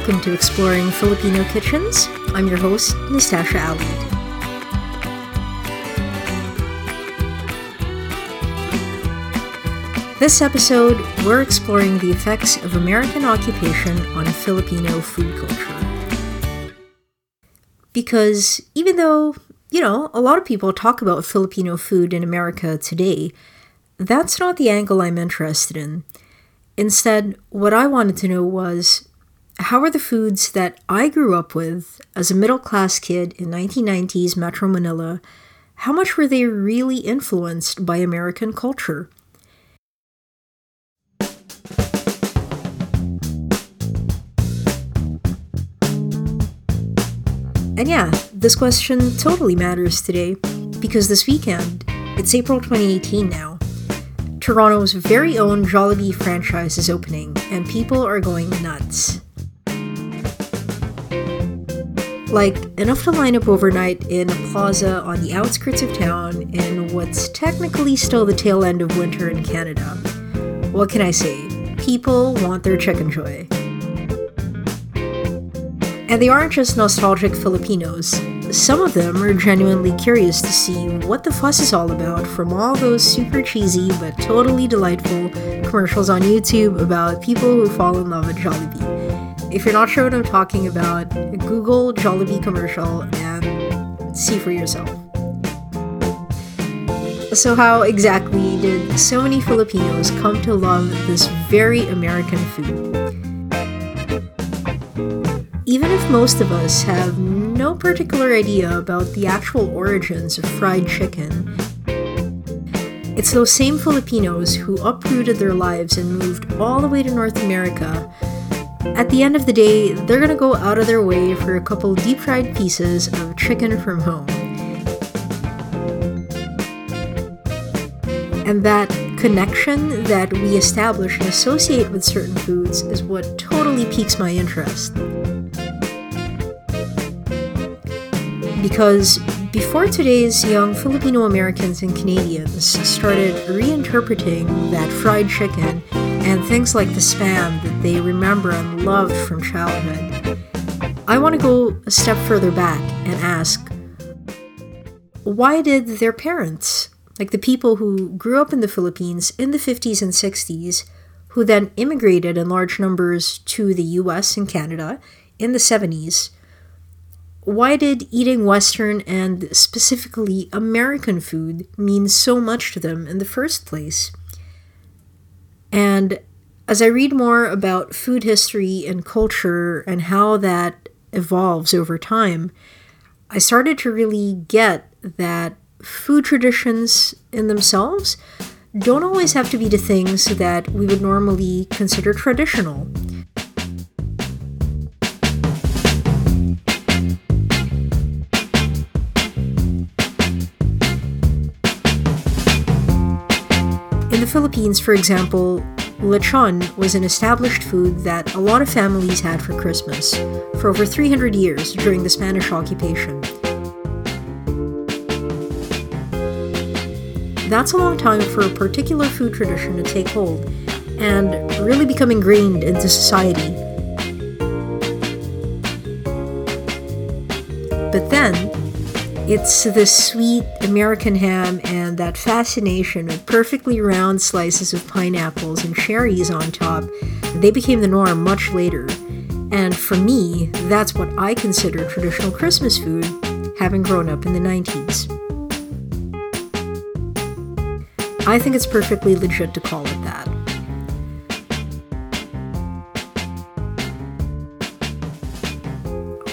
Welcome to Exploring Filipino Kitchens. I'm your host, Nastasha Ali. This episode, we're exploring the effects of American occupation on Filipino food culture. Because even though, you know, a lot of people talk about Filipino food in America today, that's not the angle I'm interested in. Instead, what I wanted to know was how are the foods that I grew up with as a middle class kid in 1990s Metro Manila, how much were they really influenced by American culture? And yeah, this question totally matters today because this weekend, it's April 2018 now. Toronto's very own Jollibee franchise is opening, and people are going nuts. Like, enough to line up overnight in a plaza on the outskirts of town in what's technically still the tail end of winter in Canada. What can I say? People want their Chickenjoy. And they aren't just nostalgic Filipinos. Some of them are genuinely curious to see what the fuss is all about from all those super cheesy but totally delightful commercials on YouTube about people who fall in love with Jollibee. If you're not sure what I'm talking about, Google Jollibee commercial and see for yourself. So, how exactly did so many Filipinos come to love this very American food? Even if most of us have no particular idea about the actual origins of fried chicken, it's those same Filipinos who uprooted their lives and moved all the way to North America at the end of the day, they're gonna go out of their way for a couple deep fried pieces of chicken from home. And that connection that we establish and associate with certain foods is what totally piques my interest. Because before today's young Filipino Americans and Canadians started reinterpreting that fried chicken and things like the spam that they remember and loved from childhood. I want to go a step further back and ask why did their parents, like the people who grew up in the Philippines in the 50s and 60s, who then immigrated in large numbers to the US and Canada in the 70s, why did eating Western and specifically American food mean so much to them in the first place? And as I read more about food history and culture and how that evolves over time, I started to really get that food traditions in themselves don't always have to be the things that we would normally consider traditional. Philippines, for example, lechon was an established food that a lot of families had for Christmas for over 300 years during the Spanish occupation. That's a long time for a particular food tradition to take hold and really become ingrained into society. But then, it's the sweet American ham and that fascination with perfectly round slices of pineapples and cherries on top. They became the norm much later. And for me, that's what I consider traditional Christmas food, having grown up in the 90s. I think it's perfectly legit to call it that.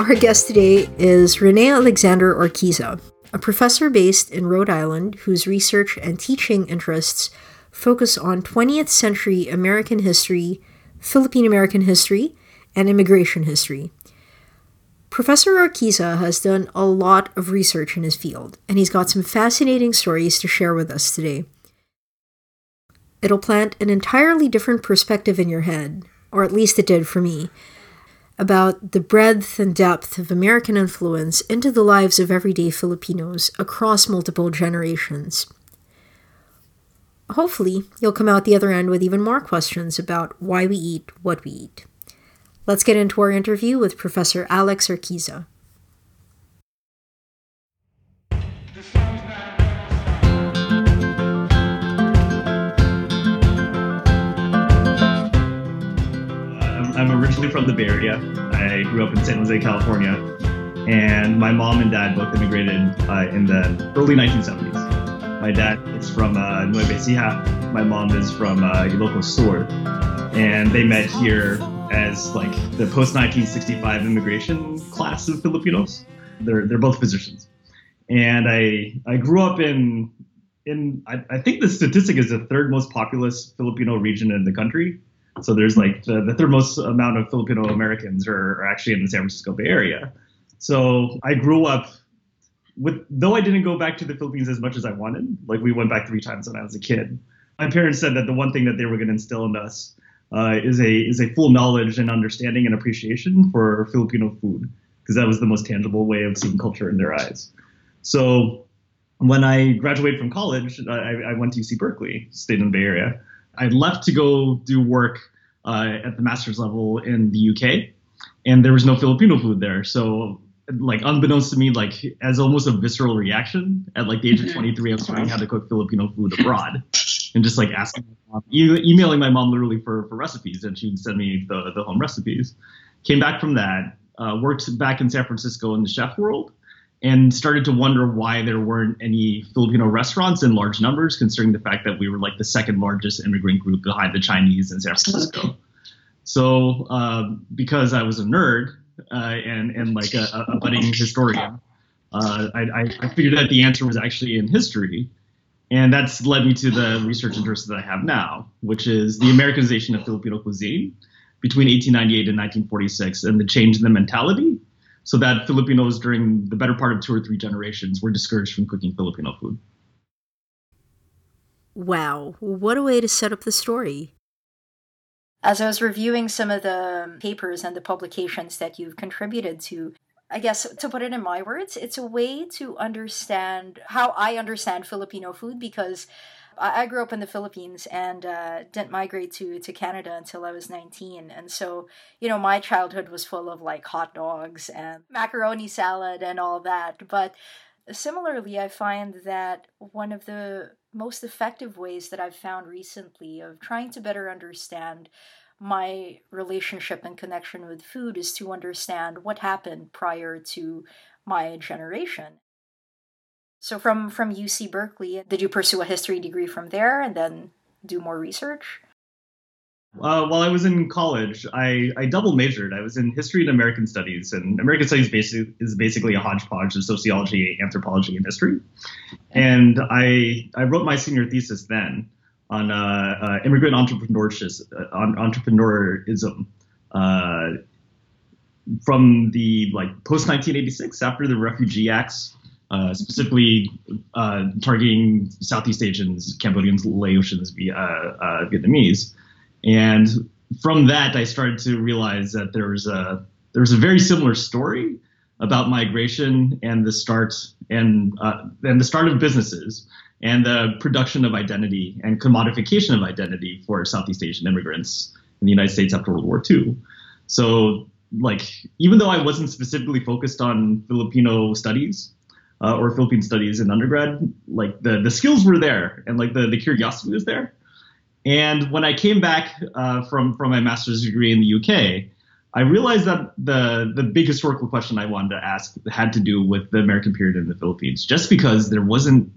Our guest today is Renee Alexander Orquiza, a professor based in Rhode Island whose research and teaching interests focus on 20th century American history, Philippine American history, and immigration history. Professor Orquiza has done a lot of research in his field, and he's got some fascinating stories to share with us today. It'll plant an entirely different perspective in your head, or at least it did for me, about the breadth and depth of American influence into the lives of everyday Filipinos across multiple generations. Hopefully, you'll come out the other end with even more questions about why we eat what we eat. Let's get into our interview with Professor Alex Orquiza. I'm originally from the Bay Area. I grew up in San Jose, California, and my mom and dad both immigrated uh, in the early 1970s. My dad is from uh, Nueva Ecija. My mom is from uh, Ilocos Sur, and they met here as like the post 1965 immigration class of Filipinos. They're they're both physicians, and I I grew up in in I, I think the statistic is the third most populous Filipino region in the country. So there's like the, the third most amount of Filipino Americans are, are actually in the San Francisco Bay Area. So I grew up with, though I didn't go back to the Philippines as much as I wanted, like we went back three times when I was a kid. My parents said that the one thing that they were going to instill in us uh, is a is a full knowledge and understanding and appreciation for Filipino food because that was the most tangible way of seeing culture in their eyes. So when I graduated from college, I, I went to UC Berkeley, stayed in the Bay Area. I left to go do work uh, at the master's level in the UK, and there was no Filipino food there. So, like, unbeknownst to me, like, as almost a visceral reaction, at like the age of 23, I was learning how to cook Filipino food abroad, and just like asking, my mom, e- emailing my mom literally for for recipes, and she'd send me the the home recipes. Came back from that, uh, worked back in San Francisco in the chef world and started to wonder why there weren't any Filipino restaurants in large numbers, considering the fact that we were like the second largest immigrant group behind the Chinese in San Francisco. So, uh, because I was a nerd uh, and and like a, a budding historian, uh, I, I, figured that the answer was actually in history, and that's led me to the research interest that I have now, which is the Americanization of Filipino cuisine between 1898 and 1946, and the change in the mentality so that Filipinos during the better part of two or three generations were discouraged from cooking Filipino food. Wow, what a way to set up the story. As I was reviewing some of the papers and the publications that you've contributed to, I guess to put it in my words, it's a way to understand how I understand Filipino food because I, grew up in the Philippines and uh, didn't migrate to to Canada until I was 19, and so you know my childhood was full of like hot dogs and macaroni salad and all that. But similarly, I find that one of the most effective ways that I've found recently of trying to better understand my relationship and connection with food is to understand what happened prior to my generation. So from from UC Berkeley, did you pursue a history degree from there and then do more research? Uh, while I was in college, I, I double majored. I was in history and American studies, and American studies basic, is basically a hodgepodge of sociology, anthropology, and history. And I I wrote my senior thesis then on uh, uh, immigrant entrepreneurship, uh, entrepreneurism, uh, from the like post 1986 after the Refugee Acts uh, specifically uh, targeting Southeast Asians, Cambodians, Laotians, uh, uh, Vietnamese. And from that, I started to realize that there was a there was a very similar story about migration and the start and uh, and the start of businesses and the production of identity and commodification of identity for Southeast Asian immigrants in the United States after World War II. So, like, even though I wasn't specifically focused on Filipino studies, uh, or Philippine studies in undergrad, like the the skills were there and like the the curiosity was there. And when I came back uh, from from my master's degree in the UK, I realized that the the big historical question I wanted to ask had to do with the American period in the Philippines, just because there wasn't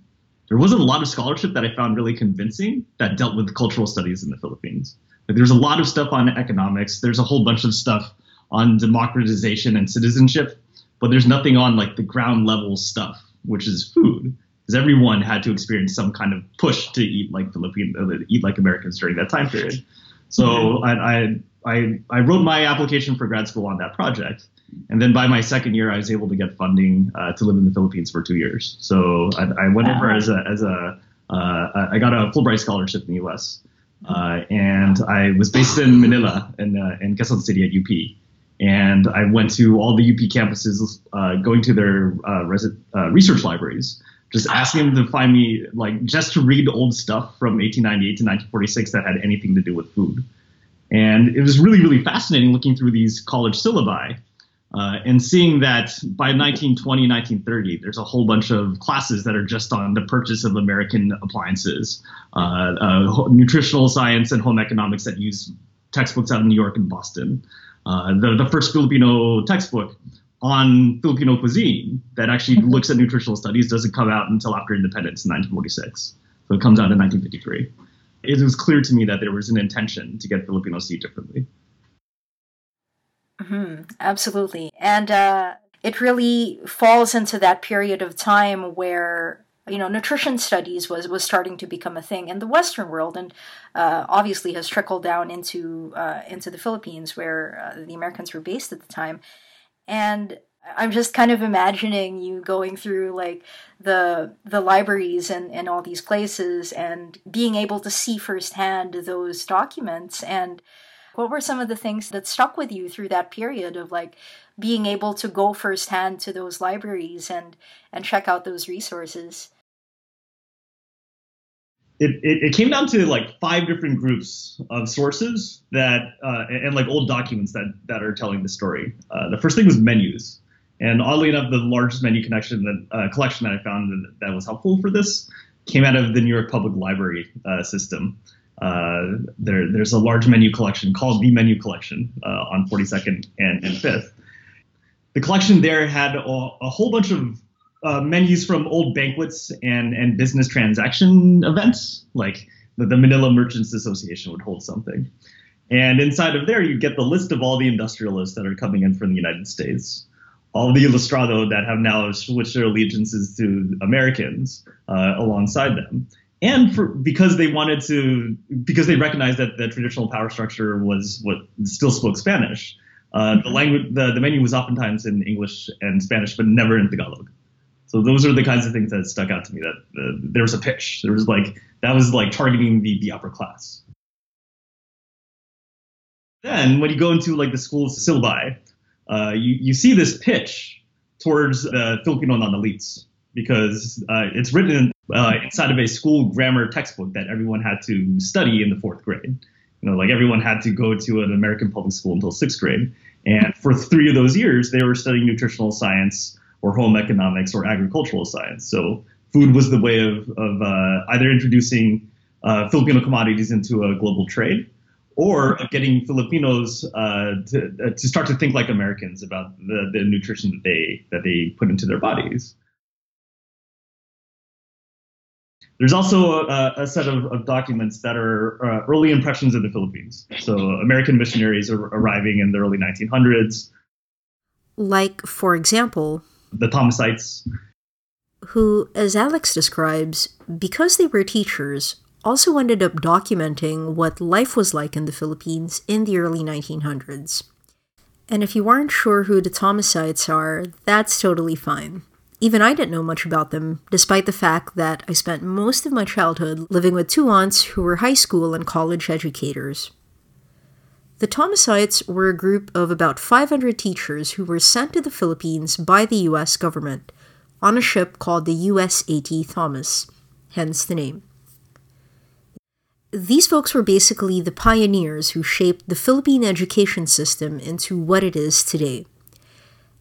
there wasn't a lot of scholarship that I found really convincing that dealt with cultural studies in the Philippines. Like there's a lot of stuff on economics. There's a whole bunch of stuff on democratization and citizenship but there's nothing on like the ground level stuff, which is food, because everyone had to experience some kind of push to eat like Philippine, uh, eat like Americans during that time period. So mm-hmm. I, I, I, I wrote my application for grad school on that project. And then by my second year, I was able to get funding uh, to live in the Philippines for two years. So I, I went over as a, as a uh, I got a Fulbright scholarship in the U.S. Uh, and I was based in Manila in, uh, in Quezon City at UP and I went to all the UP campuses, uh, going to their uh, uh, research libraries, just asking them to find me like just to read old stuff from 1898 to 1946 that had anything to do with food. And it was really, really fascinating looking through these college syllabi uh, and seeing that by 1920, 1930, there's a whole bunch of classes that are just on the purchase of American appliances, uh, uh, nutritional science and home economics that use textbooks out of New York and Boston. Uh, the, the first Filipino textbook on Filipino cuisine that actually mm-hmm. looks at nutritional studies doesn't come out until after independence in 1946. So it comes out in 1953. It was clear to me that there was an intention to get Filipinos to eat differently. Mm-hmm, absolutely. And uh, it really falls into that period of time where you know nutrition studies was was starting to become a thing in the western world and uh, obviously has trickled down into uh, into the philippines where uh, the americans were based at the time. And i'm just kind of imagining you going through like the the libraries and and all these places and being able to see firsthand those documents. And what were some of the things that stuck with you through that period of like being able to go firsthand to those libraries and and check out those resources? It, it, it came down to like five different groups of sources that uh, and, and, like old documents that that are telling the story. Uh, the first thing was menus, and oddly enough, the largest menu connection that uh, collection that I found that, that, was helpful for this came out of the New York Public Library uh, system. Uh, there, there's a large menu collection called the Menu Collection uh, on 42nd and, and 5th. The collection there had a, a whole bunch of uh, menus from old banquets and, and business transaction events, like the, the Manila Merchants Association would hold something. And inside of there, you get the list of all the industrialists that are coming in from the United States all the Ilustrado that have now switched their allegiances to Americans uh, alongside them and for because they wanted to because they recognized that the traditional power structure was what still spoke Spanish. Uh, the mm-hmm. language, the, the menu was oftentimes in English and Spanish, but never in Tagalog. So those are the kinds of things that stuck out to me. That uh, there was a pitch. There was like that was like targeting the the upper class. Then when you go into like the school's syllabi, uh, you you see this pitch towards the Filipino non-elites because uh, it's written uh, inside of a school grammar textbook that everyone had to study in the fourth grade. You know, like everyone had to go to an American public school until sixth grade. And for three of those years, they were studying nutritional science or home economics or agricultural science. So food was the way of, of uh, either introducing uh, Filipino commodities into a global trade or getting Filipinos uh, to, uh, to start to think like Americans about the, the nutrition that they, that they put into their bodies. There's also a, a set of, of, documents that are uh, early impressions of the Philippines. So American missionaries are arriving in the early 1900s. Like, for example, the Thomasites. Who, as Alex describes, because they were teachers, also ended up documenting what life was like in the Philippines in the early 1900s. And if you aren't sure who the Thomasites are, that's totally fine. Even I didn't know much about them, despite the fact that I spent most of my childhood living with two aunts who were high school and college educators. The Thomasites were a group of about 500 teachers who were sent to the Philippines by the US government on a ship called the US A.T. Thomas, hence the name. These folks were basically the pioneers who shaped the Philippine education system into what it is today.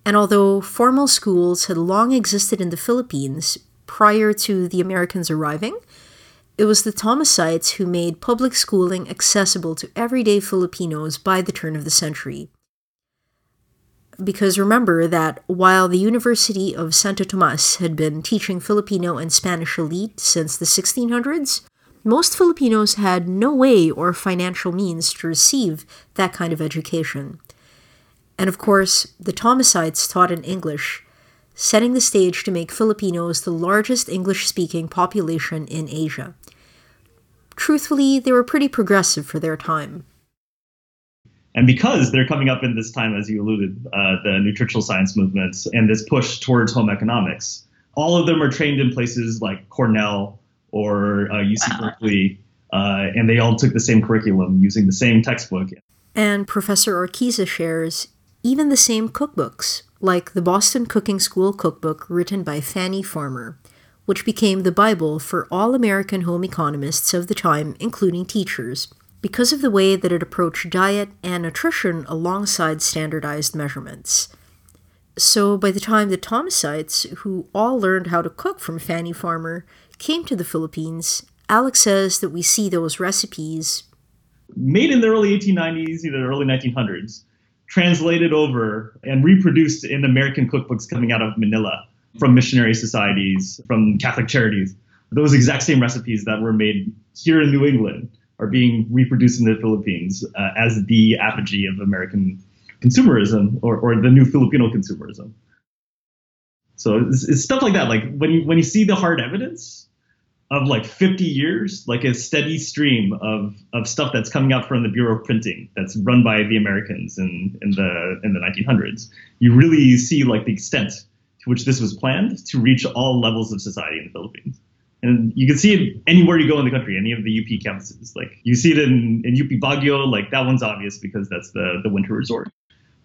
And although formal schools had long existed in the Philippines prior to the Americans arriving, it was the Thomasites who made public schooling accessible to everyday Filipinos by the turn of the century. Because remember that while the University of Santo Tomas had been teaching Filipino and Spanish elite since the 1600s, most Filipinos had no way or financial means to receive that kind of education. And of course, the Thomasites taught in English, setting the stage to make Filipinos the largest English speaking population in Asia. Truthfully, they were pretty progressive for their time. And because they're coming up in this time, as you alluded, uh, the nutritional science movements and this push towards home economics, all of them are trained in places like Cornell or uh, UC Berkeley, uh, and they all took the same curriculum using the same textbook. And Professor Orquiza shares even the same cookbooks, like the Boston Cooking School cookbook written by Fannie Farmer, which became the Bible for all American home economists of the time, including teachers, because of the way that it approached diet and nutrition alongside standardized measurements. So by the time the Thomasites, who all learned how to cook from Fannie Farmer, came to the Philippines, Alex says that we see those recipes made in the early 1890s, either early 1900s, translated over and reproduced in American cookbooks coming out of Manila from missionary societies, from Catholic charities. Those exact same recipes that were made here in New England are being reproduced in the Philippines uh, as the apogee of American consumerism or, or the new Filipino consumerism. So it's, it's, stuff like that. Like when you when you see the hard evidence of like 50 years, like a steady stream of of stuff that's coming out from the Bureau of Printing that's run by the Americans in in the in the 1900s, you really see like the extent to which this was planned to reach all levels of society in the Philippines. And you can see it anywhere you go in the country, any of the UP campuses. Like you see it in, in UP Baguio, like that one's obvious because that's the, the winter resort.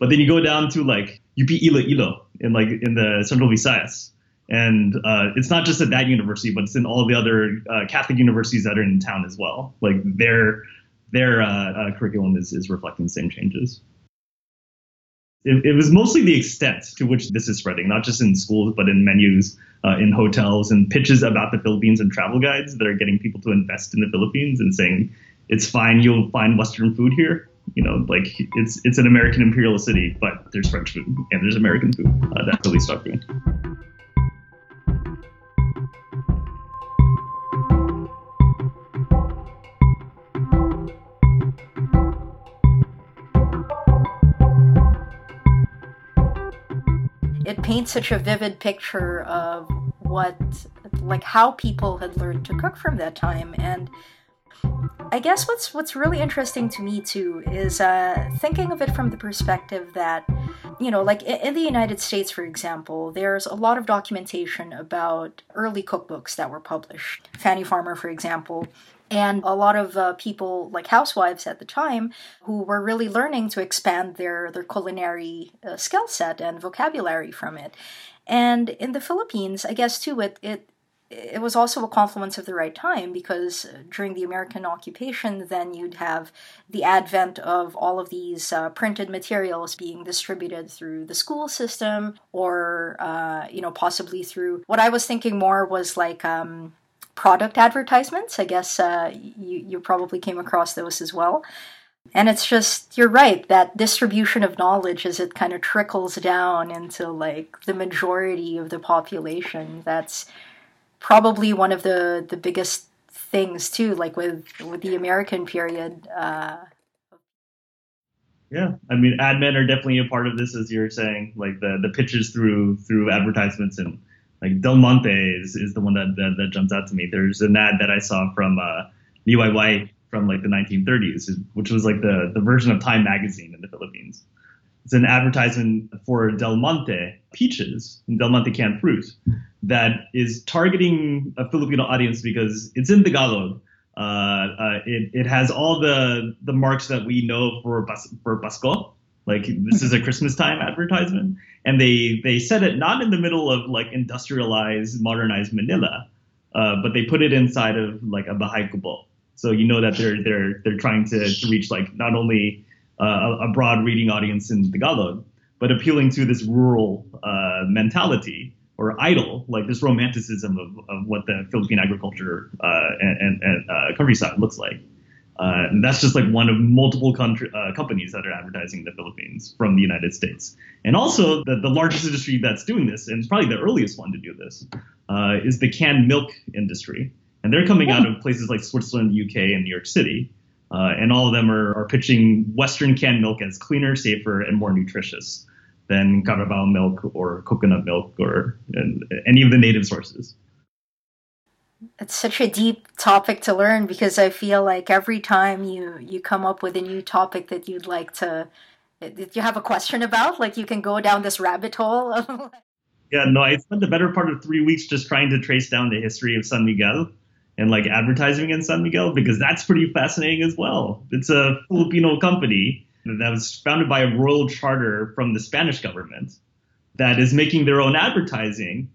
But then you go down to like UP Iloilo in like in the Central Visayas. And uh, it's not just at that university, but it's in all the other uh, Catholic universities that are in town as well. Like their their uh, uh curriculum is, is reflecting the same changes it, it, was mostly the extent to which this is spreading, not just in schools, but in menus, uh, in hotels, and pitches about the Philippines and travel guides that are getting people to invest in the Philippines and saying it's fine, you'll find Western food here. You know, like it's it's an American imperial city, but there's French food and there's American food. Uh, that really stuck me. Paint such a vivid picture of what like how people had learned to cook from that time and I guess what's what's really interesting to me too is uh, thinking of it from the perspective that you know, like in the United States, for example, there's a lot of documentation about early cookbooks that were published. Fannie Farmer, for example, and a lot of uh, people like housewives at the time who were really learning to expand their their culinary uh, skill set and vocabulary from it. And in the philippines i guess too it it it was also a confluence of the right time because during the American occupation, then you'd have the advent of all of these uh, printed materials being distributed through the school system, or uh, you know, possibly through what I was thinking more was like um, product advertisements. I guess uh, you, you probably came across those as well. And it's just, you're right, that distribution of knowledge as it kind of trickles down into like the majority of the population. That's probably one of the, the biggest things too, like with, with the American period. Uh, yeah, I mean, ad men are definitely a part of this, as you're saying, like the, the pitches through through advertisements and like Del Monte is, is the one that, that, that jumps out to me. There's an ad that I saw from uh, from like the 1930s, which was like the, the version of Time magazine in the Philippines. It's an advertisement for Del Monte peaches, and Del Monte canned fruit, that is targeting a Filipino audience because it's in Tagalog. Uh, uh, it, it has all the the marks that we know for for Pasko, like this is a Christmas time advertisement, and they they set it not in the middle of like industrialized, modernized Manila, uh, but they put it inside of like a Bahay Kubo. So you know that they're they're they're trying to, to reach like not only uh, a broad reading audience in Tagalog, but appealing to this rural uh, mentality or idol, like this romanticism of, of what the Philippine agriculture uh, and, and, and uh, countryside looks like. Uh, and that's just like one of multiple country, uh, companies that are advertising in the Philippines from the United States. And also, the, the largest industry that's doing this, and it's probably the earliest one to do this, uh, is the canned milk industry. And they're coming out of places like Switzerland, UK, and New York City. Uh, and all of them are, are pitching Western canned milk as cleaner, safer, and more nutritious than Carabao milk or coconut milk or any of the native sources it's such a deep topic to learn because I feel like every time you you come up with a new topic that you'd like to you have a question about, like you can go down this rabbit hole. yeah, no, I spent the better part of three weeks just trying to trace down the history of San Miguel and like advertising in San Miguel because that's pretty fascinating as well. It's a Filipino company that was founded by a royal charter from the Spanish government that is making their own advertising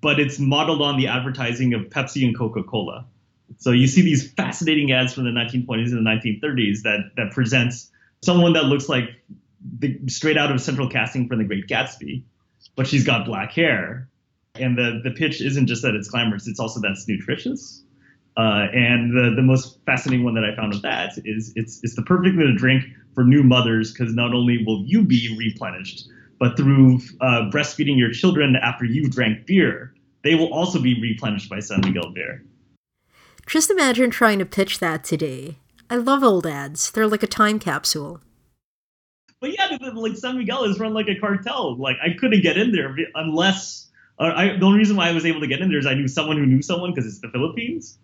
but it's modeled on the advertising of Pepsi and Coca Cola. So you see these fascinating ads from the 1920s and the 1930s that that presents someone that looks like the, straight out of central casting from The Great Gatsby, but she's got black hair. And the, the pitch isn't just that it's glamorous, it's also that it's nutritious. Uh, and the, the most fascinating one that I found of that is it's, it's the perfect thing to drink for new mothers because not only will you be replenished, but through uh, breastfeeding your children after you've drank beer, they will also be replenished by San Miguel beer. Just imagine trying to pitch that today. I love old ads. They're like a time capsule. But yeah, like San Miguel is run like a cartel. Like I couldn't get in there unless uh, I, the only reason why I was able to get in there is I knew someone who knew someone because it's the Philippines.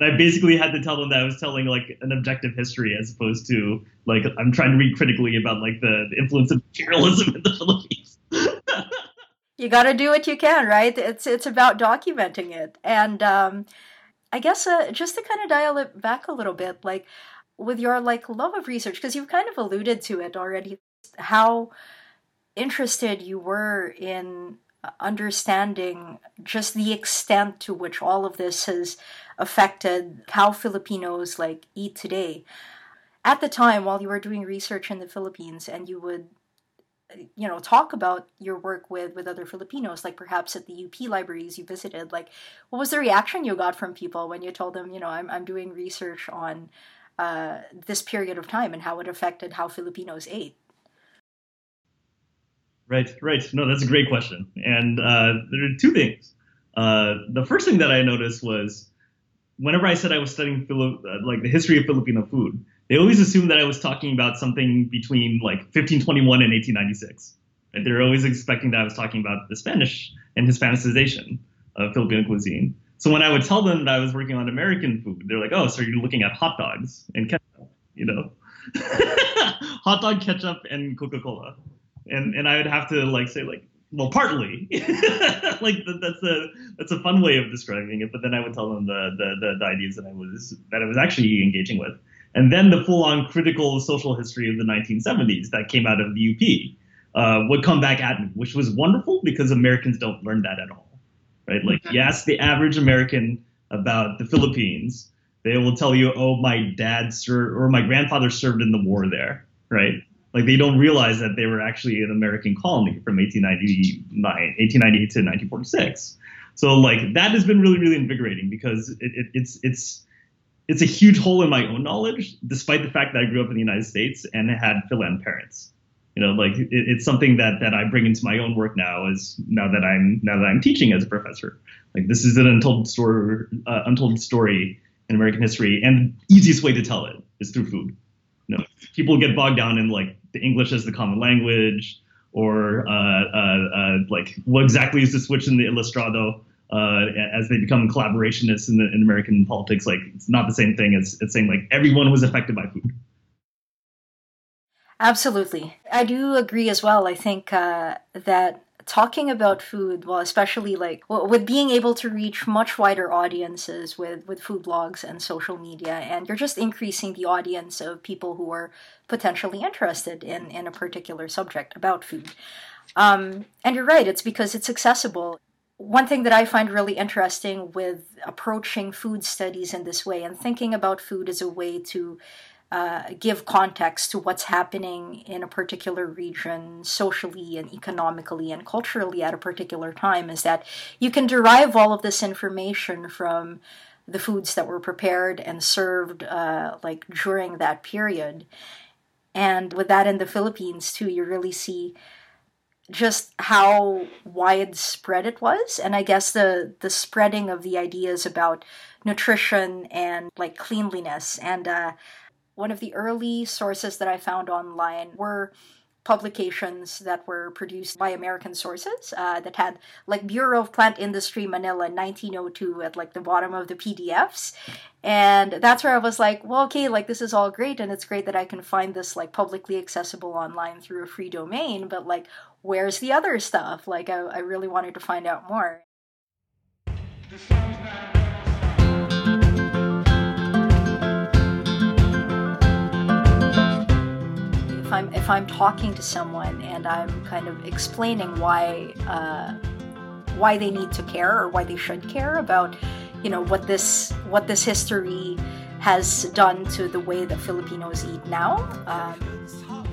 And I basically had to tell them that I was telling like an objective history as opposed to like I'm trying to read critically about like the, the influence of imperialism in the Philippines. you got to do what you can, right? It's it's about documenting it, and um, I guess uh, just to kind of dial it back a little bit, like with your like love of research, because you've kind of alluded to it already, how interested you were in understanding just the extent to which all of this has affected how Filipinos like eat today. At the time, while you were doing research in the Philippines, and you would, you know, talk about your work with with other Filipinos, like perhaps at the UP libraries you visited, like what was the reaction you got from people when you told them, you know, I'm I'm doing research on uh, this period of time and how it affected how Filipinos ate? Right, right. No, that's a great question. And uh, there are two things. Uh, the first thing that I noticed was whenever I said I was studying Philo- uh, like the history of Filipino food, they always assumed that I was talking about something between like 1521 and 1896. And they're always expecting that I was talking about the Spanish and Hispanicization of Filipino cuisine. So when I would tell them that I was working on American food, they're like, "Oh, so you're looking at hot dogs and ketchup, you know, hot dog ketchup and Coca Cola." and and I would have to like say like well partly. Like that's a that's a fun way of describing it but then I would tell them the, the the, the ideas that I was that I was actually engaging with. And then the full on critical social history of the 1970s that came out of the UP uh, would come back at me which was wonderful because Americans don't learn that at all right? Like mm-hmm. yes the average American about the Philippines they will tell you oh my dad served or my grandfather served in the war there right like they don't realize that they were actually an American colony from 1899, 1898 to 1946. So like that has been really, really invigorating because it, it, it's it's it's a huge hole in my own knowledge, despite the fact that I grew up in the United States and had Philan parents. You know, like it, it's something that that I bring into my own work now. Is now that I'm now that I'm teaching as a professor. Like this is an untold story, uh, untold story in American history, and the easiest way to tell it is through food. You know, people get bogged down in like the English as the common language, or uh, uh, uh, like what exactly is the switch in the Ilustrado uh, as they become collaborationists in, the, in American politics. Like it's not the same thing as it's saying like everyone was affected by food. Absolutely, I do agree as well. I think uh, that talking about food, well, especially like with being able to reach much wider audiences with with food blogs and social media, and you're just increasing the audience of people who are potentially interested in in a particular subject about food. Um, and you're right; it's because it's accessible. One thing that I find really interesting with approaching food studies in this way and thinking about food as a way to uh, give context to what's happening in a particular region socially and economically and culturally at a particular time is that you can derive all of this information from the foods that were prepared and served uh, like during that period. And with that in the philippines too you really see just how widespread it was. And i guess the the spreading of the ideas about nutrition and like cleanliness and uh, one of the early sources that I found online were publications that were produced by American sources uh, that had like Bureau of Plant Industry Manila 1902 at like the bottom of the PDFs. And that's where I was like, well, okay, like this is all great and it's great that I can find this like publicly accessible online through a free domain, but like where's the other stuff? Like I, I really wanted to find out more. I'm if I'm talking to someone and I'm kind of explaining why uh, why they need to care or why they should care about you know what this what this history has done to the way that Filipinos eat now. Um,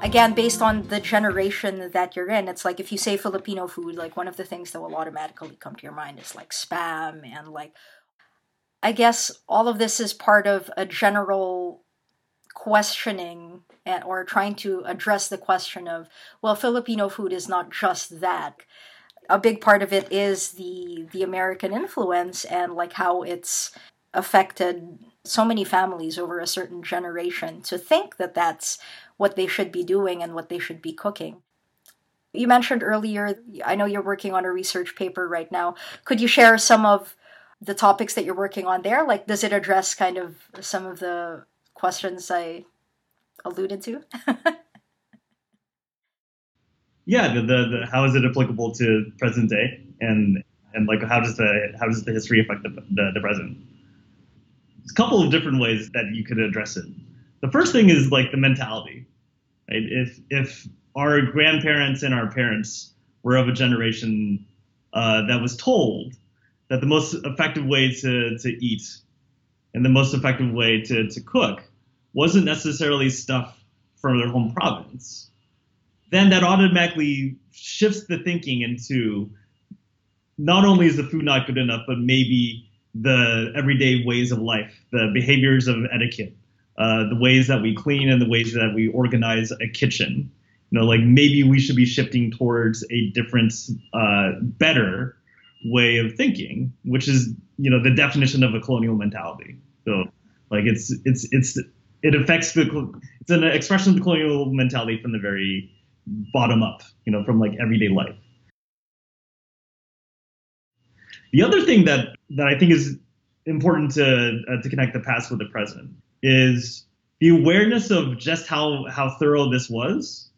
again, based on the generation that you're in, it's like if you say Filipino food, like one of the things that will automatically come to your mind is like spam and like. I guess all of this is part of a general questioning or trying to address the question of, well, Filipino food is not just that. A big part of it is the the American influence and like how it's affected so many families over a certain generation to think that that's what they should be doing and what they should be cooking. You mentioned earlier, I know you're working on a research paper right now. Could you share some of the topics that you're working on there? Like, does it address kind of some of the questions I alluded to? yeah, the, the, the, how is it applicable to present day, and and like how does the how does the history affect the, the, the present? There's a couple of different ways that you could address it. The first thing is like the mentality. Right? If if our grandparents and our parents were of a generation uh, that was told that the most effective way to, to eat and the most effective way to, to cook wasn't necessarily stuff from their home province, then that automatically shifts the thinking into not only is the food not good enough, but maybe the everyday ways of life, the behaviors of etiquette, uh, the ways that we clean and the ways that we organize a kitchen. You know, like maybe we should be shifting towards a different, uh, better way of thinking, which is you know the definition of a colonial mentality. So like it's it's it's it affects the it's an expression of the colonial mentality from the very bottom up, you know, from like everyday life. The other thing that that I think is important to uh, to connect the past with the present is the awareness of just how how thorough this was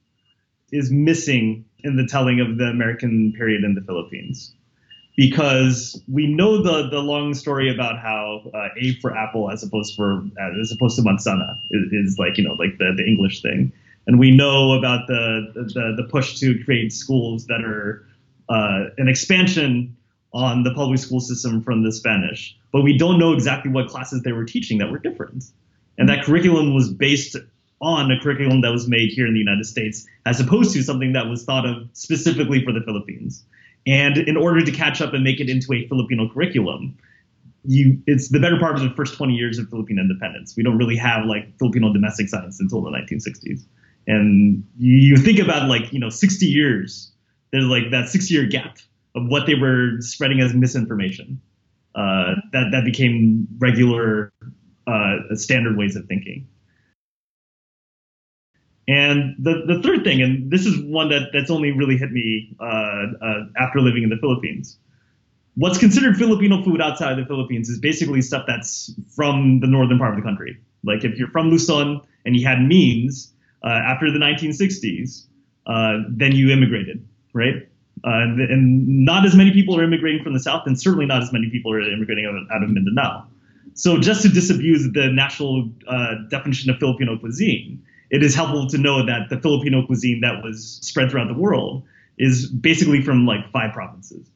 is missing in the telling of the American period in the Philippines because we know the the long story about how uh, A for apple as opposed for uh, as opposed to manzana is, is, like you know like the, the English thing, and we know about the the, the push to create schools that are uh, an expansion on the public school system from the Spanish, but we don't know exactly what classes they were teaching that were different, and that curriculum was based on a curriculum that was made here in the United States, as opposed to something that was thought of specifically for the Philippines. And in order to catch up and make it into a Filipino curriculum, you it's the better part of the first 20 years of Philippine independence. We don't really have like Filipino domestic science until the 1960s. And you think about like, you know, 60 years, there's like that 60 year gap of what they were spreading as misinformation. Uh, that, that became regular, uh, standard ways of thinking. And the, the third thing, and this is one that, that's only really hit me uh, uh, after living in the Philippines. What's considered Filipino food outside the Philippines is basically stuff that's from the northern part of the country. Like if you're from Luzon and you had means uh, after the 1960s, uh, then you immigrated, right? Uh, and, and, not as many people are immigrating from the south, and certainly not as many people are immigrating out of, out of Mindanao. So just to disabuse the national uh, definition of Filipino cuisine, it is helpful to know that the Filipino cuisine that was spread throughout the world is basically from like five provinces.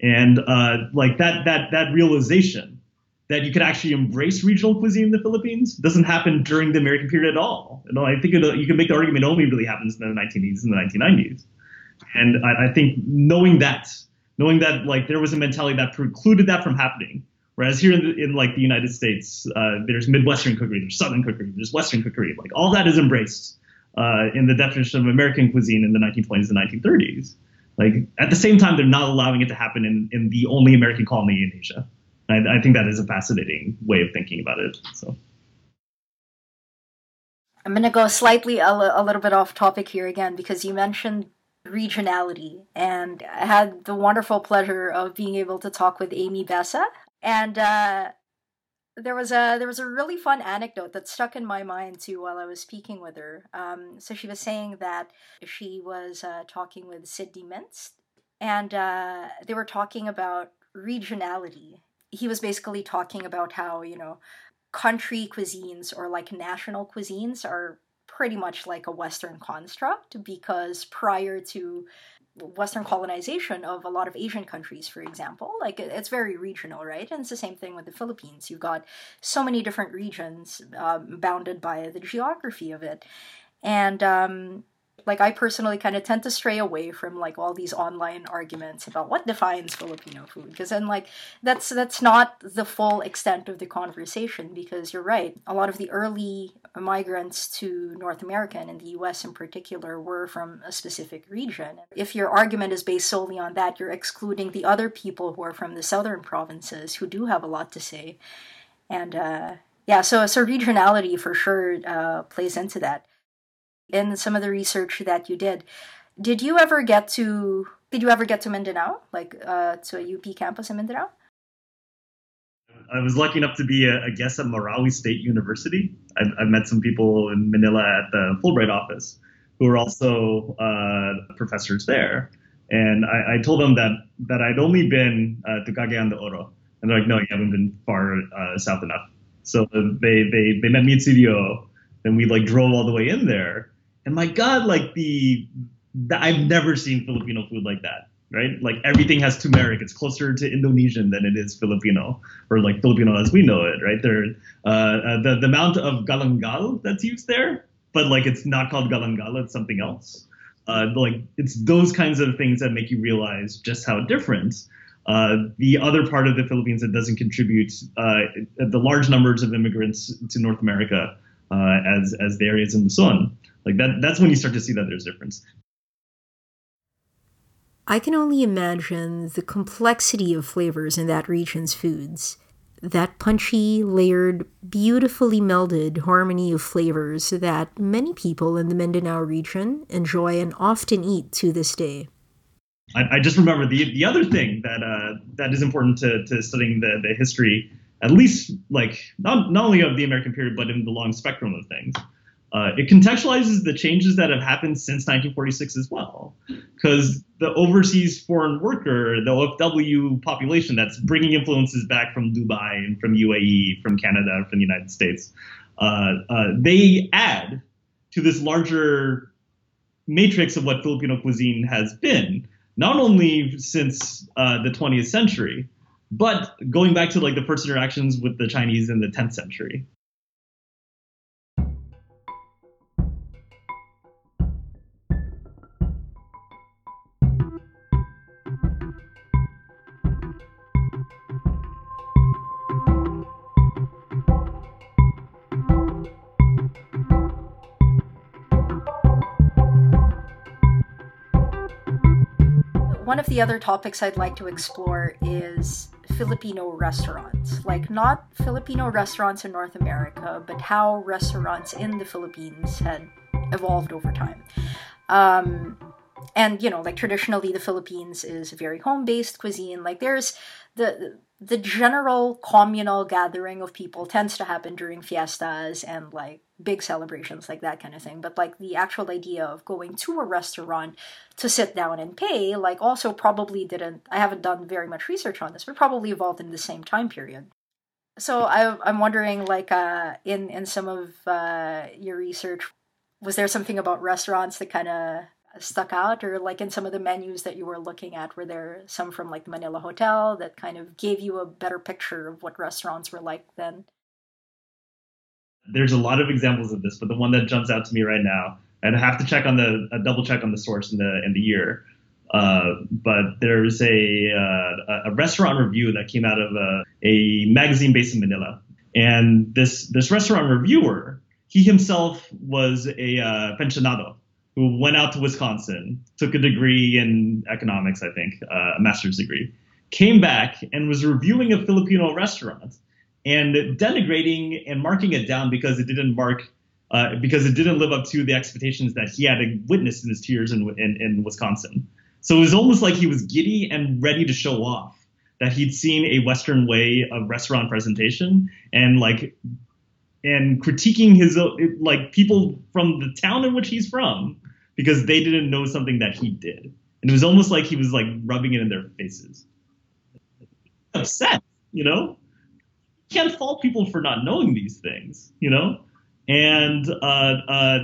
And uh, like that that that realization that you could actually embrace regional cuisine in the Philippines doesn't happen during the American period at all. You know, I think it, you can make the argument only really happens in the 1980s and the 1990s. And I, I think knowing that, knowing that like there was a mentality that precluded that from happening, Whereas here in, the, in like the United States, uh, there's Midwestern cookery, there's Southern cookery, there's Western cookery. Like all that is embraced uh, in the definition of American cuisine in the 1920s and 1930s. Like at the same time, they're not allowing it to happen in, in the only American colony in Asia. I, I think that is a fascinating way of thinking about it. So. I'm going to go slightly a, a little bit off topic here again because you mentioned regionality, and I had the wonderful pleasure of being able to talk with Amy Besa, and uh, there was a there was a really fun anecdote that stuck in my mind too while I was speaking with her. Um, so she was saying that she was uh, talking with Sidney Mintz, and uh, they were talking about regionality. He was basically talking about how you know country cuisines or like national cuisines are pretty much like a Western construct because prior to Western colonization of a lot of Asian countries, for example. Like it's very regional, right? And it's the same thing with the Philippines. You've got so many different regions um, bounded by the geography of it. And um, like I personally kind of tend to stray away from like all these online arguments about what defines Filipino food because then like that's that's not the full extent of the conversation because you're right a lot of the early migrants to North America and in the US in particular were from a specific region. If your argument is based solely on that you're excluding the other people who are from the southern provinces who do have a lot to say. And uh yeah so so regionality for sure uh, plays into that in some of the research that you did. Did you ever get to did you ever get to Mindanao, like uh, to a UP campus in Mindanao? I was lucky enough to be a, a guest at Marawi State University. I've, met some people in Manila at the Fulbright office who are also uh, professors there. And I, I, told them that that I'd only been uh, to Cagayan de Oro, and they're like, "No, you haven't been far uh, south enough." So they they they met me at Studio, then we like drove all the way in there, and my God, like the, the I've never seen Filipino food like that right? Like everything has turmeric. It's closer to Indonesian than it is Filipino, or like Filipino as we know it, right? There, uh, uh, the the amount of galangal that's used there, but like it's not called galangal, it's something else. Uh, like it's those kinds of things that make you realize just how different. Uh, the other part of the Philippines that doesn't contribute uh, the large numbers of immigrants to North America uh, as as the areas in Luzon. Like that, that's when you start to see that there's difference. I can only imagine the complexity of flavors in that region's foods. That punchy, layered, beautifully melded harmony of flavors that many people in the Mindanao region enjoy and often eat to this day. I, I just remember the the other thing that uh, that is important to, to studying the, the history, at least like not not only of the American period, but in the long spectrum of things, uh, it contextualizes the changes that have happened since 1946 as well, because the overseas foreign worker, the OFW population that's bringing influences back from Dubai and from UAE, from Canada, from the United States, uh, uh, they add to this larger matrix of what Filipino cuisine has been, not only since uh, the 20th century, but going back to like the first interactions with the Chinese in the 10th century. One of the other topics I'd like to explore is Filipino restaurants. Like, not Filipino restaurants in North America, but how restaurants in the Philippines had evolved over time. Um, and, you know, like traditionally, the Philippines is a very home based cuisine. Like, there's the the general communal gathering of people tends to happen during fiestas and like big celebrations like that kind of thing. But like the actual idea of going to a restaurant to sit down and pay like also probably didn't i haven't done very much research on this but probably evolved in the same time period. So I, i'm wondering like uh in in some of uh your research was there something about restaurants that kind of stuck out or like in some of the menus that you were looking at were there some from like the manila hotel that kind of gave you a better picture of what restaurants were like then? There's a lot of examples of this but the one that jumps out to me right now and i have to check on the uh, double check on the source in the in the year uh, but there's a uh, a restaurant review that came out of a, a magazine based in manila. And this this restaurant reviewer he himself was a uh, pensionado who went out to Wisconsin, took a degree in economics, I think, uh, a master's degree, came back and was reviewing a Filipino restaurant and denigrating and marking it down because it didn't mark. Uh, because it didn't live up to the expectations that he had witnessed in his two years in, in, in Wisconsin. So it was almost like he was giddy and ready to show off that he'd seen a Western way of restaurant presentation and like and critiquing his like people from the town in which he's from because they didn't know something that he did. And it was almost like he was like rubbing it in their faces. Upset, you know? You can't fault people for not knowing these things, you know? And uh, uh,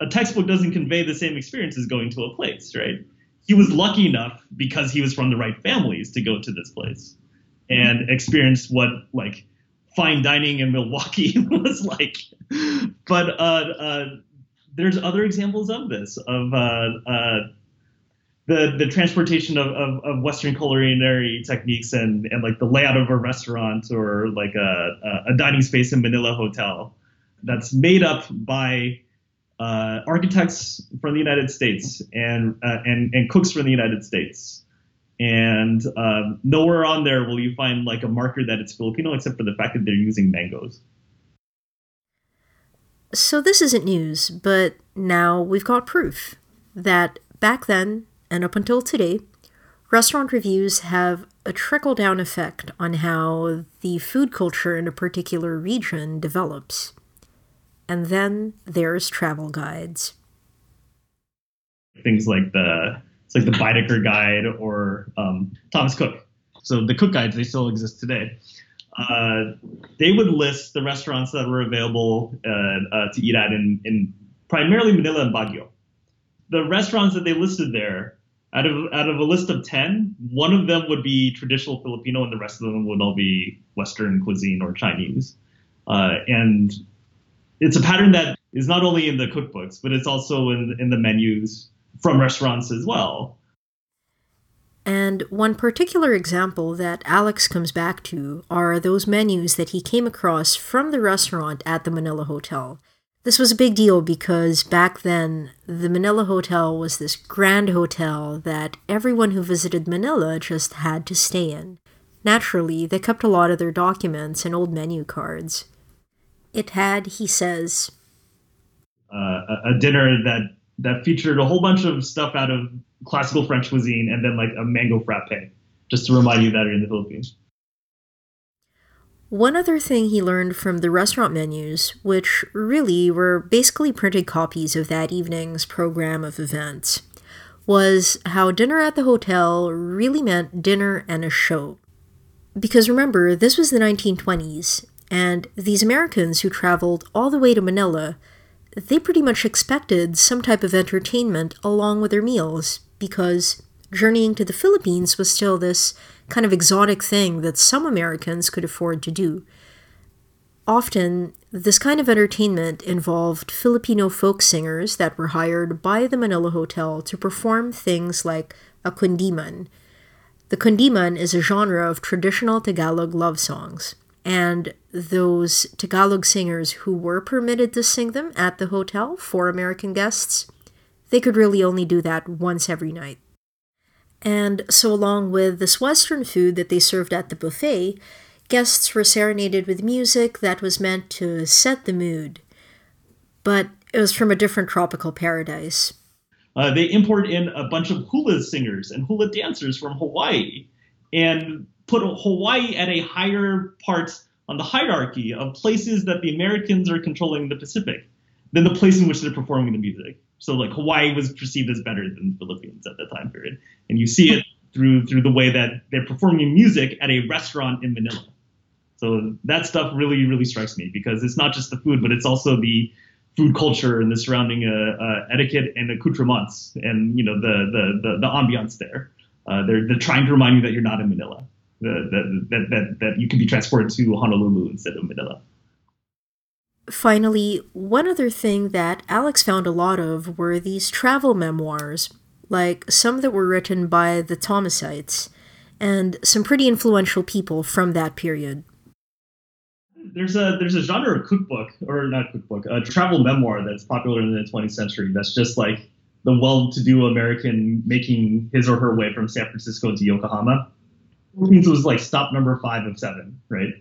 a textbook doesn't convey the same experience as going to a place, right? he was lucky enough because he was from the right families to go to this place and experience what like fine dining in Milwaukee was like. But uh, uh, there's other examples of this of uh, uh, the the transportation of, of, of, Western culinary techniques and, and like the layout of a restaurant or like a, a dining space in Manila hotel that's made up by uh, architects from the United States and uh, and and cooks from the United States. And um, nowhere on there will you find like a marker that it's Filipino, except for the fact that they're using mangoes. So this isn't news, but now we've got proof that back then and up until today, restaurant reviews have a trickle down effect on how the food culture in a particular region develops. And then there's travel guides. Things like the it's like the Baedeker guide or um, Thomas Cook. So the Cook guides they still exist today. Uh, they would list the restaurants that were available uh, uh, to eat at in, in primarily Manila and Baguio. The restaurants that they listed there, out of out of a list of ten, one of them would be traditional Filipino, and the rest of them would all be Western cuisine or Chinese. Uh, and it's a pattern that is not only in the cookbooks, but it's also in, in the menus from restaurants as well. And one particular example that Alex comes back to are those menus that he came across from the restaurant at the Manila Hotel. This was a big deal because back then, the Manila Hotel was this grand hotel that everyone who visited Manila just had to stay in. Naturally, they kept a lot of their documents and old menu cards. It had, he says, uh, a dinner that that featured a whole bunch of stuff out of classical French cuisine and then like a mango frappe, just to remind you that you're in the Philippines. One other thing he learned from the restaurant menus, which really were basically printed copies of that evening's program of events, was how dinner at the hotel really meant dinner and a show. Because remember, this was the 1920s, and these Americans who traveled all the way to Manila, they pretty much expected some type of entertainment along with their meals, because journeying to the Philippines was still this kind of exotic thing that some Americans could afford to do. Often, this kind of entertainment involved Filipino folk singers that were hired by the Manila Hotel to perform things like a kundiman. The kundiman is a genre of traditional Tagalog love songs, and those Tagalog singers who were permitted to sing them at the hotel for American guests they could really only do that once every night. And so, along with this Western food that they served at the buffet, guests were serenaded with music that was meant to set the mood. But it was from a different tropical paradise. Uh, they import in a bunch of hula singers and hula dancers from Hawaii and put Hawaii at a higher part on the hierarchy of places that the Americans are controlling the Pacific than the place in which they're performing the music. So like Hawaii was perceived as better than the Philippines at that time period, and you see it through through the way that they're performing music at a restaurant in Manila. So that stuff really really strikes me because it's not just the food, but it's also the food culture and the surrounding uh, uh, etiquette and accoutrements and you know the the the, the ambiance there. Uh, they're they're trying to remind you that you're not in Manila, that, that that that you can be transported to Honolulu instead of Manila. Finally, one other thing that Alex found a lot of were these travel memoirs, like some that were written by the Thomasites, and some pretty influential people from that period. There's a there's a genre of cookbook or not cookbook, a travel memoir that's popular in the 20th century. That's just like the well-to-do American making his or her way from San Francisco to Yokohama. It was like stop number five of seven, right?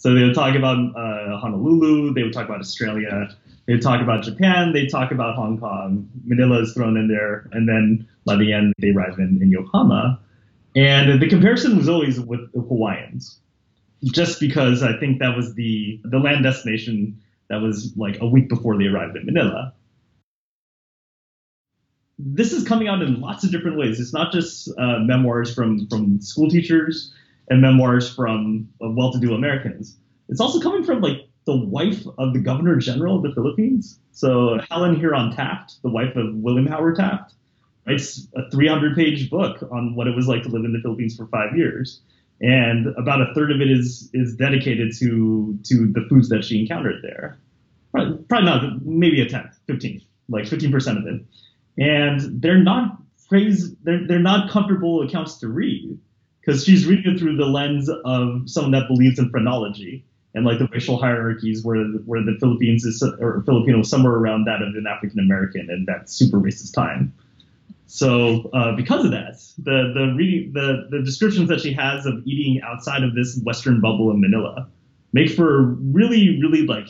So they would talk about uh, Honolulu, they would talk about Australia, they would talk about Japan, they would talk about Hong Kong. Manila is thrown in there, and then by the end they arrive in, in Yokohama. And the comparison was always with the Hawaiians, just because I think that was the the land destination that was like a week before they arrived in Manila. This is coming out in lots of different ways. It's not just uh, memoirs from from school teachers and memoirs from uh, well-to-do Americans. It's also coming from like the wife of the governor general of the Philippines. So Helen Herron Taft, the wife of William Howard Taft, writes a 300 page book on what it was like to live in the Philippines for five years. And about a third of it is is dedicated to to the foods that she encountered there. Probably, probably not, maybe a tenth, 15, like 15% of it. And they're not phrase, they're, they're not comfortable accounts to read because she's reading it through the lens of someone that believes in phrenology and like the racial hierarchies where where the Philippines is or Filipino somewhere around that of an African American and that super racist time. So uh, because of that, the the reading the the descriptions that she has of eating outside of this Western bubble in Manila make for really really like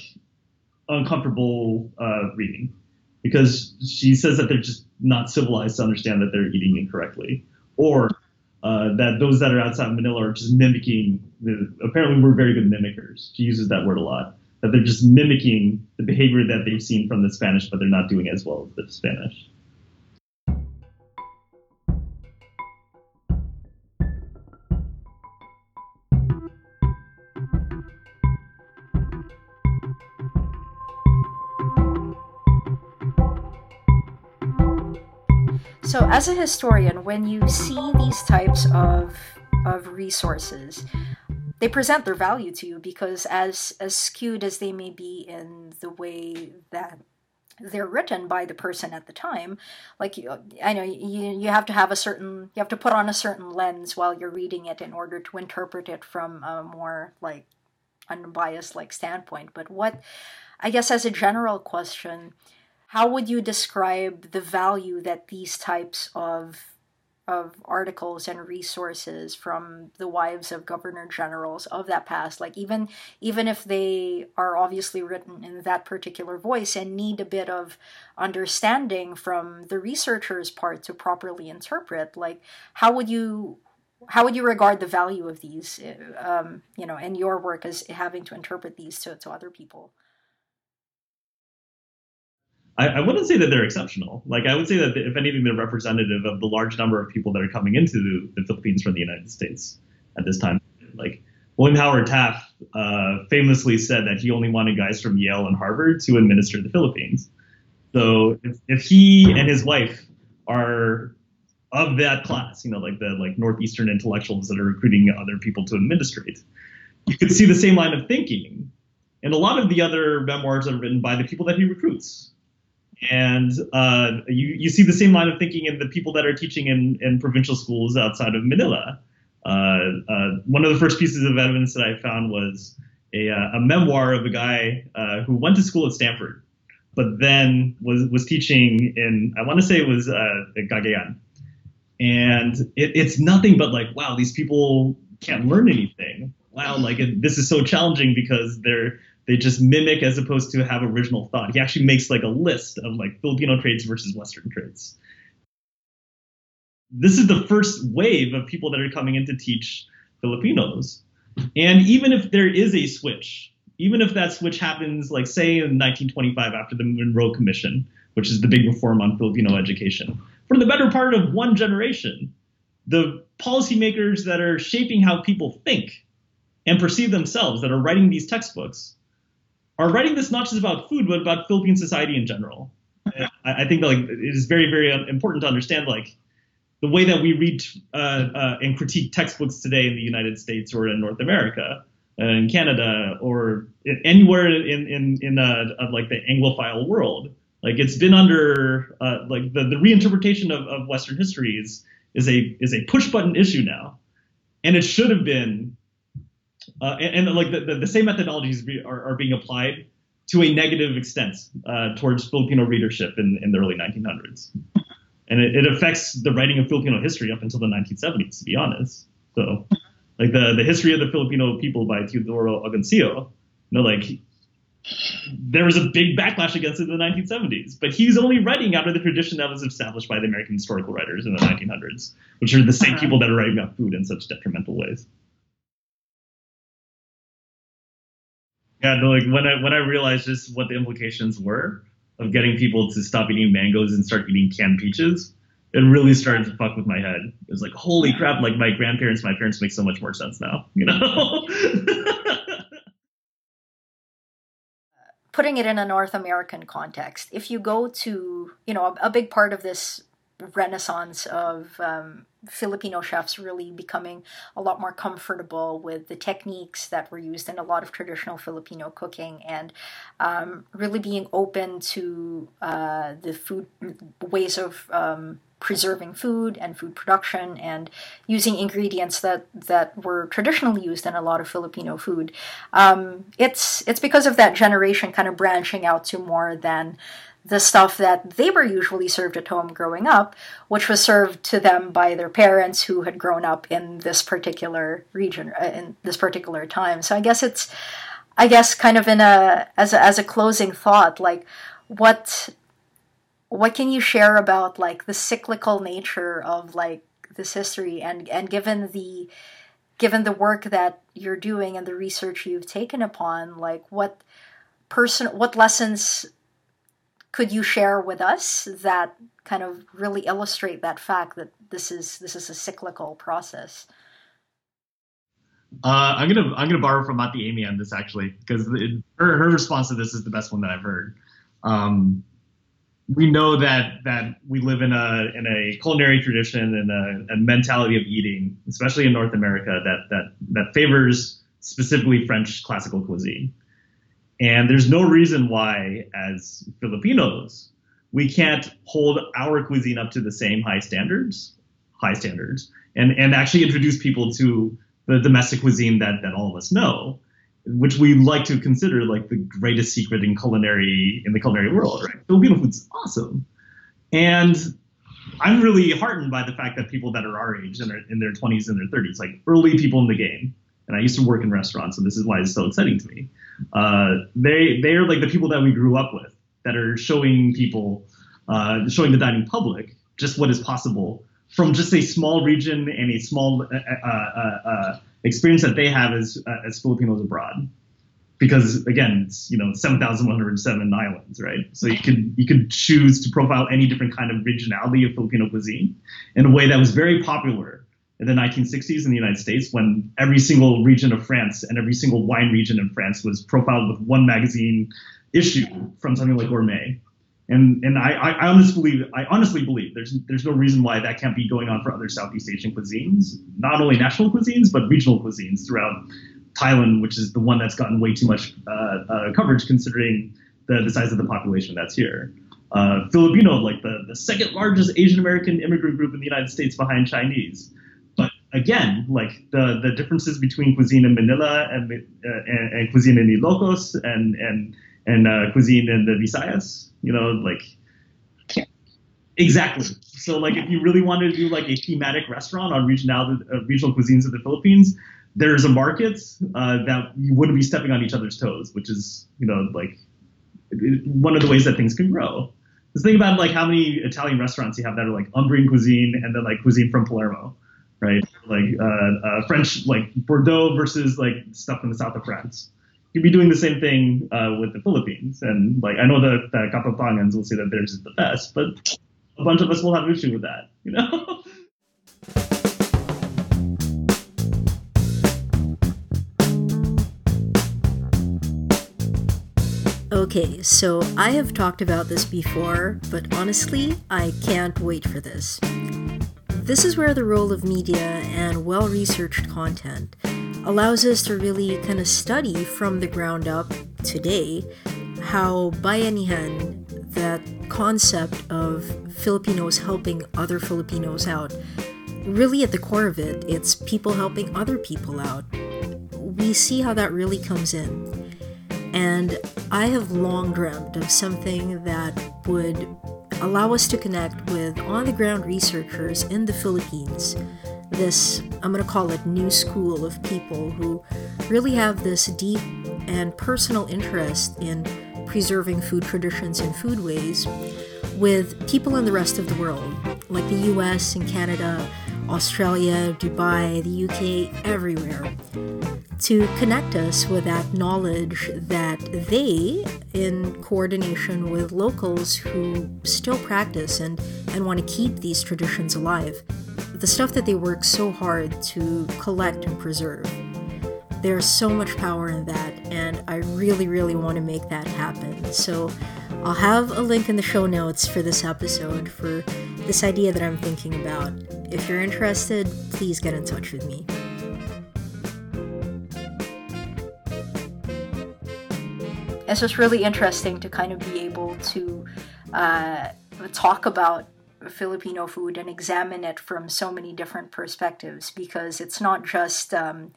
uncomfortable uh, reading because she says that they're just not civilized to understand that they're eating incorrectly or uh, that those that are outside of Manila are just mimicking. The, apparently, we're very good mimickers. She uses that word a lot. That they're just mimicking the behavior that they've seen from the Spanish, but they're not doing as well as the Spanish. So, as a historian, when you see these types of of resources, they present their value to you because, as as skewed as they may be in the way that they're written by the person at the time, like I know you you have to have a certain you have to put on a certain lens while you're reading it in order to interpret it from a more like unbiased like standpoint. But what I guess as a general question how would you describe the value that these types of of articles and resources from the wives of governor generals of that past like even even if they are obviously written in that particular voice and need a bit of understanding from the researcher's part to properly interpret like how would you how would you regard the value of these um, you know in your work as having to interpret these to, to other people I, I, wouldn't say that they're exceptional. Like I would say that if anything, they're representative of the large number of people that are coming into the Philippines from the United States at this time. Like William Howard Taft uh, famously said that he only wanted guys from Yale and Harvard to administer the Philippines. So if, if he and his wife are of that class, you know, like the like northeastern intellectuals that are recruiting other people to administrate, you could see the same line of thinking. And a lot of the other memoirs are written by the people that he recruits and uh, you you see the same line of thinking in the people that are teaching in, in provincial schools outside of Manila. Uh, uh, one of the first pieces of evidence that I found was a, uh, a memoir of a guy uh, who went to school at Stanford, but then was was teaching in I want to say it was uh, Cagayan, and it, it's nothing but like wow these people can't learn anything. Wow, like it, this is so challenging because they're they just mimic as opposed to have original thought. He actually makes like a list of like Filipino trades versus Western trades. This is the first wave of people that are coming in to teach Filipinos. And even if there is a switch, even if that switch happens, like say in 1925 after the Monroe Commission, which is the big reform on Filipino education, for the better part of one generation, the policymakers that are shaping how people think and perceive themselves, that are writing these textbooks, are writing this not just about food, but about Philippine society in general. I, I think like it is very, very important to understand like the way that we read uh, uh, and critique textbooks today in the United States or in North America, uh, in Canada, or in, anywhere in in in like the Anglophile world. Like it's been under uh, like the, the reinterpretation of, of Western history is is a is a push button issue now, and it should have been uh, and, and, like the, the, the same methodologies be, are, are, being applied to a negative extent uh, towards Filipino readership in, in the early 1900s. And it, it, affects the writing of Filipino history up until the 1970s, to be honest. So, like the, the history of the Filipino people by Teodoro Agoncillo, you know, like there was a big backlash against it in the 1970s. But he's only writing out of the tradition that was established by the American historical writers in the 1900s, which are the same uh-huh. people that are writing about food in such detrimental ways. Yeah, no, like when I when I realized just what the implications were of getting people to stop eating mangoes and start eating canned peaches, it really started to fuck with my head. It was like, holy crap! Like my grandparents, my parents make so much more sense now. You know. Putting it in a North American context, if you go to, you know, a, a big part of this renaissance of um, Filipino chefs really becoming a lot more comfortable with the techniques that were used in a lot of traditional Filipino cooking and um, really being open to uh, the food ways of um, preserving food and food production and using ingredients that that were traditionally used in a lot of Filipino food. Um, it's it's because of that generation kind of branching out to more than the stuff that they were usually served at home growing up, which was served to them by their parents who had grown up in this particular region uh, in this particular time. So I guess it's, I guess, kind of in a as a, as a closing thought, like what what can you share about like the cyclical nature of like this history and and given the given the work that you're doing and the research you've taken upon like what person what lessons could you share with us that kind of really illustrate that fact that this is this is a cyclical process? Uh, I'm gonna I'm gonna borrow from Mati Amy on this actually because her her response to this is the best one that I've heard. Um, we know that that we live in a in a culinary tradition and a, a, mentality of eating, especially in North America, that that that favors specifically French classical cuisine. And there's no reason why, as Filipinos, we can't hold our cuisine up to the same high standards, high standards, and, and actually introduce people to the domestic cuisine that, that all of us know, which we like to consider like the greatest secret in culinary in the culinary world, right? Filipino food's awesome. And I'm really heartened by the fact that people that are our age and are in their 20s and their 30s, like early people in the game, and I used to work in restaurants, so this is why it's so exciting to me. Uh, they they're like the people that we grew up with that are showing people, uh, showing the dining public just what is possible from just a small region and a small uh, uh, uh, uh experience that they have as as Filipinos abroad. Because again, it's you know 7,107 islands, right? So you could you could choose to profile any different kind of regionality of Filipino cuisine in a way that was very popular in the 1960s in the United States when every single region of France and every single wine region in France was profiled with one magazine issue from something like Gourmet. And and I, I honestly believe I honestly believe there's there's no reason why that can't be going on for other Southeast Asian cuisines, not only national cuisines but regional cuisines throughout Thailand, which is the one that's gotten way too much uh, uh, coverage considering the, the size of the population that's here. Uh, Filipino, like the, the second largest Asian American immigrant group in the United States behind Chinese again, like the, the differences between cuisine in Manila and, uh, and, and, cuisine in Ilocos and and and uh, cuisine in the Visayas, you know, like exactly. So like if you really wanted to do like a thematic restaurant on regional uh, regional cuisines of the Philippines, there's a market uh, that you wouldn't be stepping on each other's toes, which is you know like one of the ways that things can grow. Just think about like how many Italian restaurants you have that are like Umbrian cuisine and then like cuisine from Palermo right? Like uh, uh, French, like Bordeaux versus like stuff in the south of France. You'd be doing the same thing uh, with the Philippines, and like I know that the Kapampangans will say that theirs is the best, but a bunch of us will have an issue with that, you know. Okay, so I have talked about this before, but honestly, I can't wait for this. This is where the role of media and well researched content allows us to really kind of study from the ground up today how bayanihan, that concept of Filipinos helping other Filipinos out, really at the core of it, it's people helping other people out. We see how that really comes in. And I have long dreamt of something that would allow us to connect with on the ground researchers in the Philippines. This, I'm going to call it new school of people who really have this deep and personal interest in preserving food traditions and foodways with people in the rest of the world, like the US and Canada, Australia, Dubai, the UK, everywhere to connect us with that knowledge that they, in coordination with locals who still practice and, and want to keep these traditions alive, the stuff that they work so hard to collect and preserve. There's so much power in that, and I really, really want to make that happen. So I'll have a link in the show notes for this episode for this idea that I'm thinking about. If you're interested, please get in touch with me. It's just really interesting to kind of be able to uh, talk about Filipino food and examine it from so many different perspectives because it's not just um,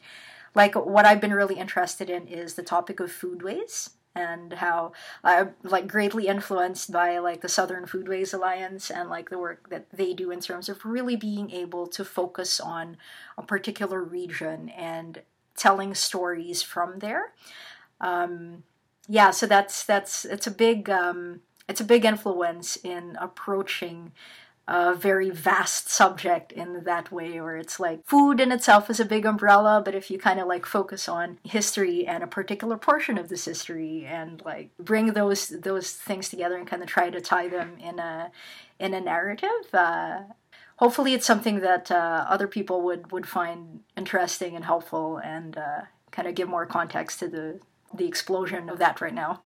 like what I've been really interested in is the topic of foodways and how I'm like greatly influenced by like the Southern Foodways Alliance and like the work that they do in terms of really being able to focus on a particular region and telling stories from there. Um, yeah, so that's that's it's a big um, it's a big influence in approaching a very vast subject in that way where it's like food in itself is a big umbrella but if you kind of like focus on history and a particular portion of this history and like bring those those things together and kind of try to tie them in a in a narrative uh, hopefully it's something that uh, other people would would find interesting and helpful and uh, kind of give more context to the the explosion of that right now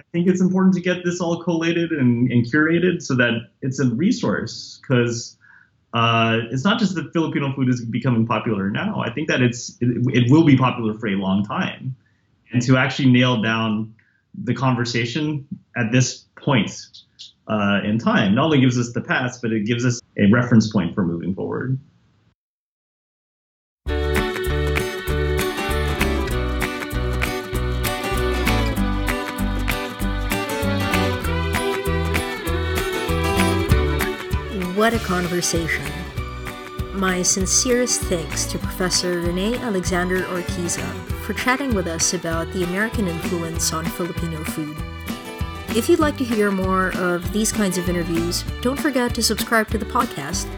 I think it's important to get this all collated and, and curated so that it's a resource because uh, it's not just that Filipino food is becoming popular now. I think that it's it, it, will be popular for a long time, and to actually nail down the conversation at this point uh, in time not only gives us the past, but it gives us a reference point for moving forward. A conversation. My sincerest thanks to Professor Rene Alexander Orquiza for chatting with us about the American influence on Filipino food. If you'd like to hear more of these kinds of interviews, don't forget to subscribe to the podcast.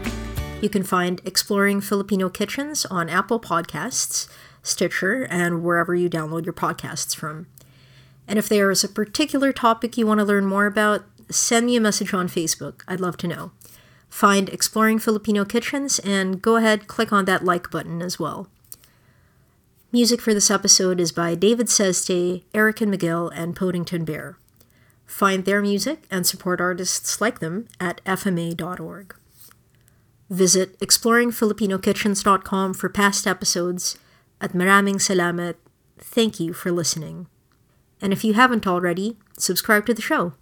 You can find Exploring Filipino Kitchens on Apple Podcasts, Stitcher, and wherever you download your podcasts from. And if there is a particular topic you want to learn more about, send me a message on Facebook. I'd love to know find Exploring Filipino Kitchens and go ahead click on that like button as well. Music for this episode is by David Szesztay, Eric and Magill, and Podington Bear. Find their music and support artists like them at fma.org. Visit exploringfilipinokitchens.com for past episodes. At maraming salamat. Thank you for listening. And if you haven't already, subscribe to the show.